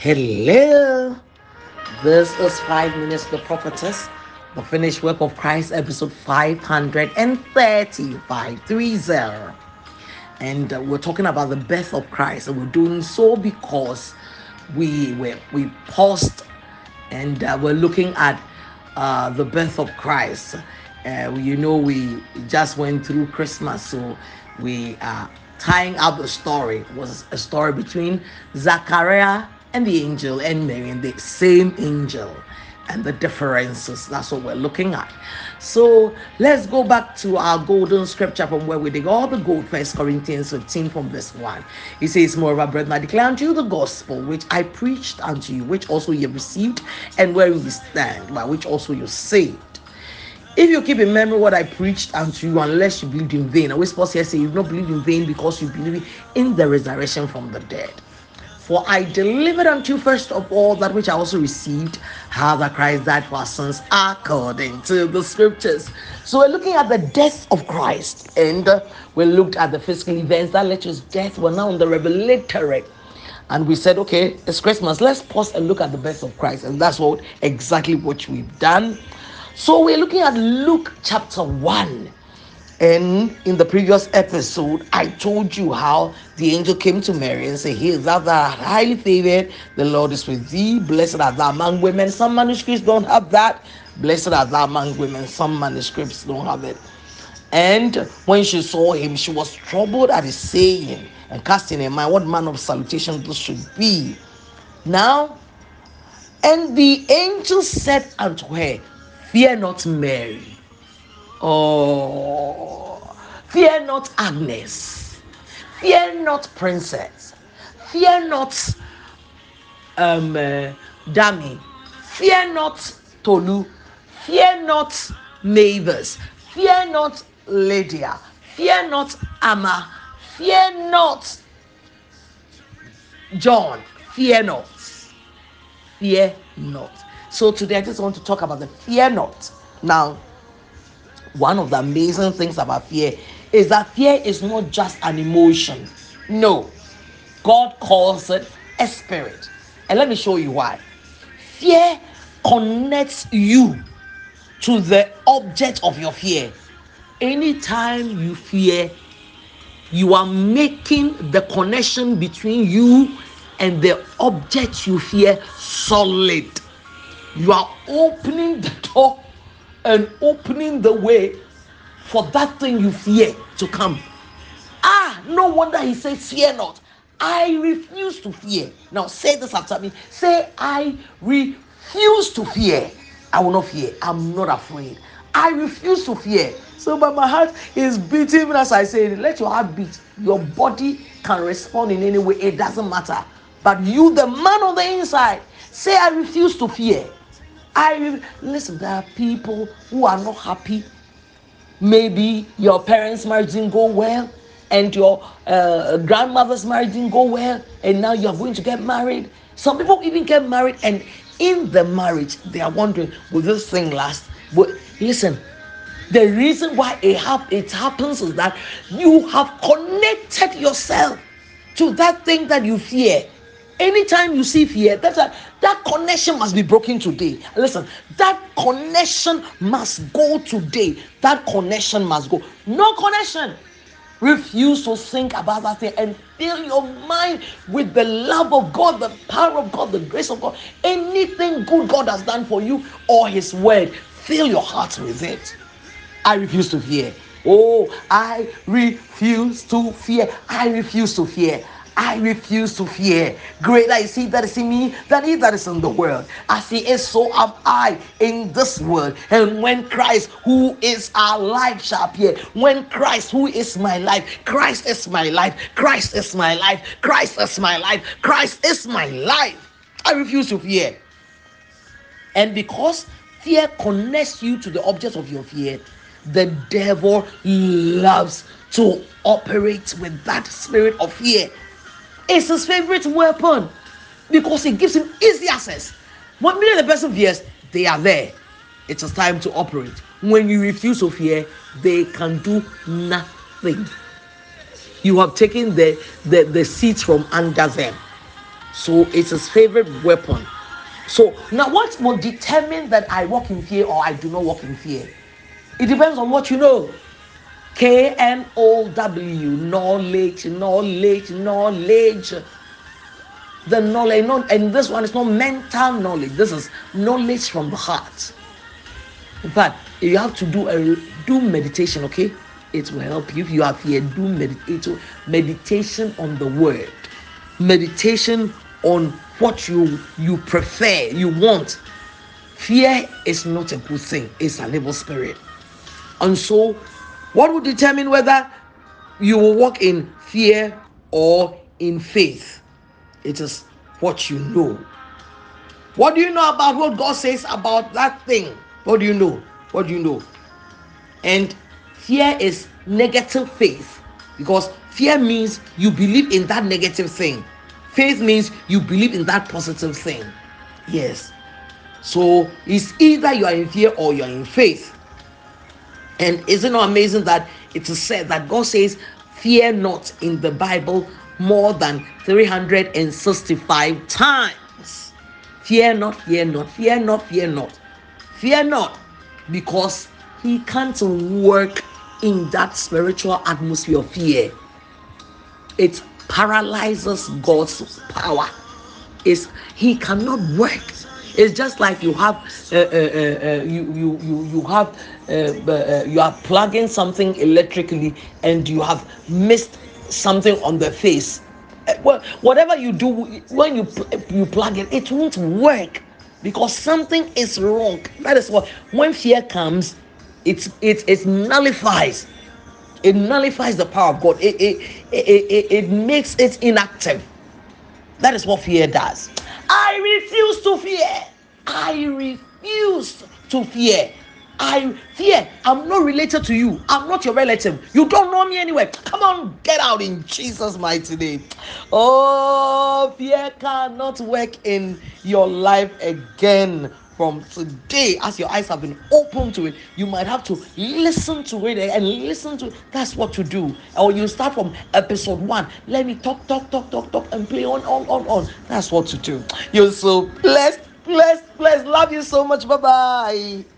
Hello. This is Five Minutes the Prophetess, the finished work of Christ, episode 530, 530. And uh, we're talking about the birth of Christ, and we're doing so because we we, we paused and uh, we're looking at uh, the birth of Christ. Uh, you know, we just went through Christmas, so we are tying up the story. It was a story between Zachariah and the angel and Mary and the same angel and the differences. That's what we're looking at. So let's go back to our golden scripture from where we dig all the gold, First Corinthians 15 from verse 1. He says, Moreover, brethren, I declare unto you the gospel which I preached unto you, which also you received, and where you stand, by which also you saved. If you keep in memory what I preached unto you, unless you believed in vain, I always pause here say you don't believe in vain because you believe in the resurrection from the dead. For I delivered unto you first of all that which I also received, how that Christ died for our sins according to the scriptures. So we're looking at the death of Christ, and uh, we looked at the physical events that led to his death. We're now on the revelatory. And we said, okay, it's Christmas. Let's pause and look at the birth of Christ. And that's what exactly what we've done. So we're looking at Luke chapter 1. And in the previous episode, I told you how the angel came to Mary and said, Here thou art highly favored, the Lord is with thee, blessed art thou among women. Some manuscripts don't have that. Blessed art thou among women. Some manuscripts don't have it. And when she saw him, she was troubled at his saying and casting in mind what manner of salutation this should be. Now, and the angel said unto her, Fear not, Mary Oh, fear not, Agnes. Fear not, Princess. Fear not, um, uh, Dami. Fear not, Tolu. Fear not, Mavis. Fear not, Lydia. Fear not, Amma. Fear not, John. Fear not. Fear not. So today I just want to talk about the fear not. Now, one of the amazing things about fear is that fear is not just an emotion. No, God calls it a spirit. And let me show you why. Fear connects you to the object of your fear. Anytime you fear, you are making the connection between you and the object you fear solid. You are opening the door and opening the way for that thing you fear to come. Ah, no wonder he says, Fear not. I refuse to fear. Now say this after me. Say, I refuse to fear. I will not fear. I'm not afraid. I refuse to fear. So, but my heart is beating as I say, let your heart beat. Your body can respond in any way. It doesn't matter. But you, the man on the inside, say, I refuse to fear. I listen, there are people who are not happy. Maybe your parents' marriage didn't go well, and your uh, grandmother's marriage didn't go well, and now you're going to get married. Some people even get married, and in the marriage, they are wondering, will this thing last? But listen, the reason why it, hap- it happens is that you have connected yourself to that thing that you fear anytime you see fear that, that that connection must be broken today. Listen that connection must go today. That connection must go. No connection. Refuse to think about that thing and fill your mind with the love of god the power of god the grace of god. Anything good god has done for you or his word fill your heart with it. I refuse to fear. Oh i refuse to fear. I refuse to fear I refuse to fear. Greater is he that is in me than he that is in the world. As he is, so am I in this world. And when Christ, who is our life, shall appear, when Christ, who is my life, Christ is my life, Christ is my life, Christ is my life, Christ is my life. I refuse to fear. And because fear connects you to the object of your fear, the devil loves to operate with that spirit of fear it's his favorite weapon because it gives him easy access. When the person fears, they are there. It is time to operate. When you refuse to fear, they can do nothing. You have taken the, the, the seats from under them. So it's his favorite weapon. So now what will determine that I walk in fear or I do not walk in fear? It depends on what you know. K N O W, knowledge, knowledge, knowledge. The knowledge, and this one is not mental knowledge. This is knowledge from the heart. Fact, you have to do a do meditation, okay? It will help you if you have here. Do meditation, meditation on the word, meditation on what you you prefer, you want. Fear is not a good thing, it's an evil spirit. And so, what will determine whether you will walk in fear or in faith? It is what you know. What do you know about what God says about that thing? What do you know? What do you know? And fear is negative faith because fear means you believe in that negative thing. Faith means you believe in that positive thing. Yes. So it's either you are in fear or you are in faith. And isn't it amazing that it is said that God says, Fear not in the Bible more than 365 times. Fear not, fear not, fear not, fear not. Fear not, because He can't work in that spiritual atmosphere of fear. It paralyzes God's power. Is he cannot work. It's just like you have uh, uh, uh, uh you, you you you have uh, uh, you are plugging something electrically and you have missed something on the face. Well, whatever you do when you you plug it, it won't work because something is wrong. That is what when fear comes, it it it nullifies it nullifies the power of God. It, it, it, it, it makes it inactive. That is what fear does. I refuse to fear. I refuse to fear. I fear. I'm not related to you. I'm not your relative. You don't know me anyway. Come on, get out in Jesus' mighty name. Oh, fear cannot work in your life again from today, as your eyes have been open to it, you might have to listen to it and listen to. That's what you do. Or you start from episode one. Let me talk, talk, talk, talk, talk, and play on, on, on, on. That's what to do. You're so blessed, blessed, blessed. Love you so much. Bye bye.